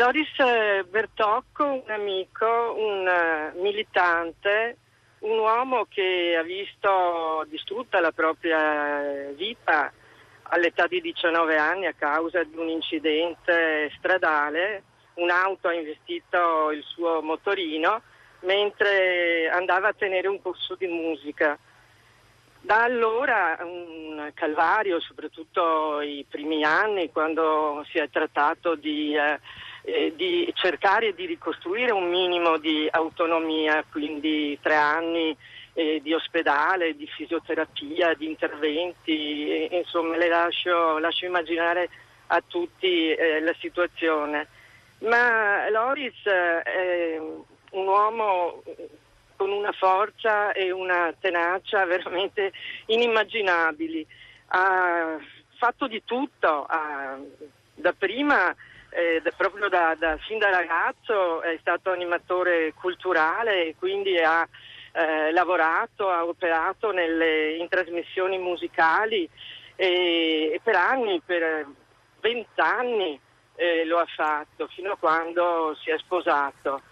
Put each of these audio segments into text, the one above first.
Loris Bertocco, un amico, un uh, militante, un uomo che ha visto distrutta la propria vita all'età di 19 anni a causa di un incidente stradale. Un'auto ha investito il suo motorino mentre andava a tenere un corso di musica. Da allora un calvario, soprattutto i primi anni, quando si è trattato di, eh, eh, di cercare di ricostruire un minimo di autonomia, quindi tre anni eh, di ospedale, di fisioterapia, di interventi, insomma le lascio, lascio immaginare a tutti eh, la situazione. Ma Loris eh, è un uomo con una forza e una tenacia veramente inimmaginabili. Ha fatto di tutto, ha, da prima, eh, proprio da, da, fin da ragazzo, è stato animatore culturale e quindi ha eh, lavorato, ha operato nelle, in trasmissioni musicali e, e per anni, per vent'anni eh, lo ha fatto, fino a quando si è sposato.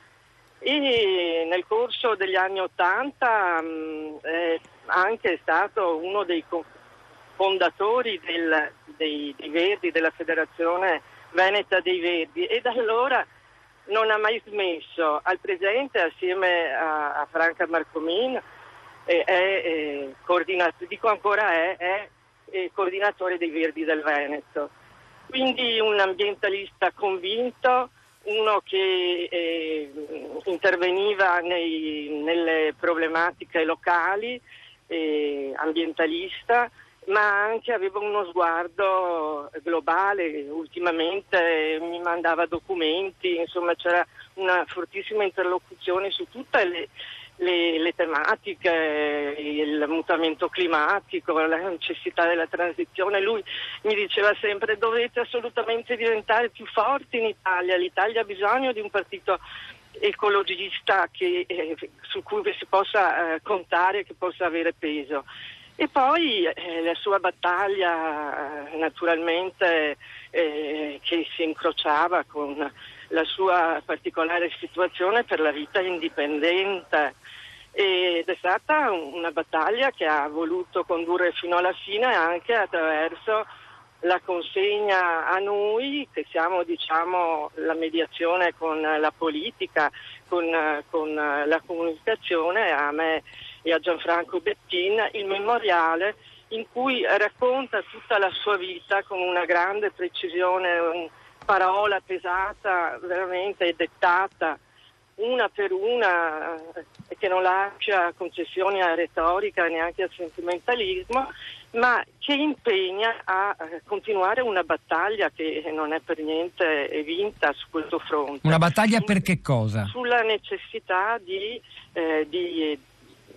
E nel corso degli anni Ottanta mm, è anche stato uno dei fondatori del, dei, dei Verdi, della Federazione Veneta dei Verdi e da allora non ha mai smesso. Al presente, assieme a, a Franca Marcomin, è, è, è dico ancora è, è, è coordinatore dei Verdi del Veneto. Quindi un ambientalista convinto, uno che eh, interveniva nei, nelle problematiche locali, eh, ambientalista, ma anche aveva uno sguardo globale, ultimamente mi mandava documenti, insomma c'era una fortissima interlocuzione su tutte le, le, le tematiche, il mutamento climatico, la necessità della transizione. Lui mi diceva sempre dovete assolutamente diventare più forti in Italia, l'Italia ha bisogno di un partito ecologista che, eh, su cui si possa eh, contare, che possa avere peso. E poi eh, la sua battaglia naturalmente eh, che si incrociava con la sua particolare situazione per la vita indipendente. Ed è stata una battaglia che ha voluto condurre fino alla fine anche attraverso la consegna a noi, che siamo diciamo, la mediazione con la politica, con, con la comunicazione, a me e a Gianfranco Bettin, il memoriale in cui racconta tutta la sua vita con una grande precisione, una parola pesata veramente dettata una per una e che non lascia concessioni a retorica neanche al sentimentalismo, ma che impegna a continuare una battaglia che non è per niente vinta su questo fronte. Una battaglia per che cosa? Sulla necessità di, eh, di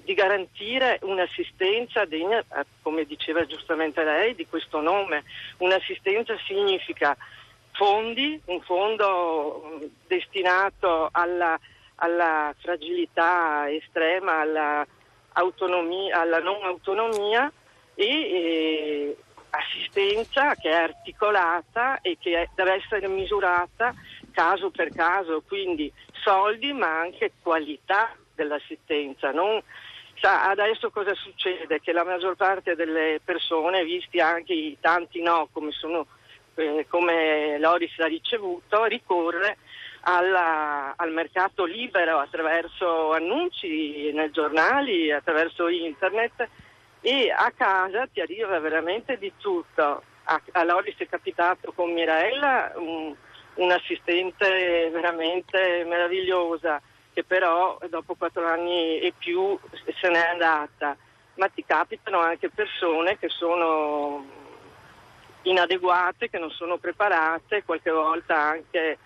di garantire un'assistenza degna, eh, come diceva giustamente lei, di questo nome. Un'assistenza significa fondi, un fondo mm, destinato alla, alla fragilità estrema, alla, alla non autonomia e, e assistenza che è articolata e che deve essere misurata caso per caso, quindi soldi ma anche qualità dell'assistenza, non Sa adesso cosa succede? Che la maggior parte delle persone, visti anche i tanti no come, sono, eh, come Loris ha ricevuto, ricorre alla, al mercato libero attraverso annunci nei giornali, attraverso internet e a casa ti arriva veramente di tutto. A, a Loris è capitato con Mirella, un, un'assistente veramente meravigliosa che però dopo quattro anni e più se n'è andata, ma ti capitano anche persone che sono inadeguate, che non sono preparate, qualche volta anche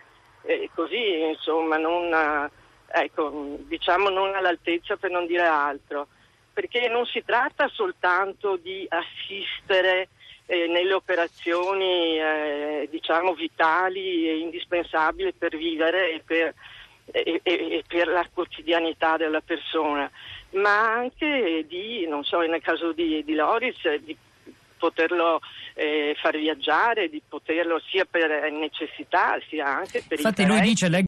eh, così, insomma, non, ecco, diciamo non all'altezza per non dire altro, perché non si tratta soltanto di assistere eh, nelle operazioni eh, diciamo vitali e indispensabili per vivere e per e, e, per la quotidianità della persona, ma anche di, non so, nel caso di, di Loris, di poterlo eh, far viaggiare, di poterlo sia per necessità sia anche per Infatti interesse. lui dice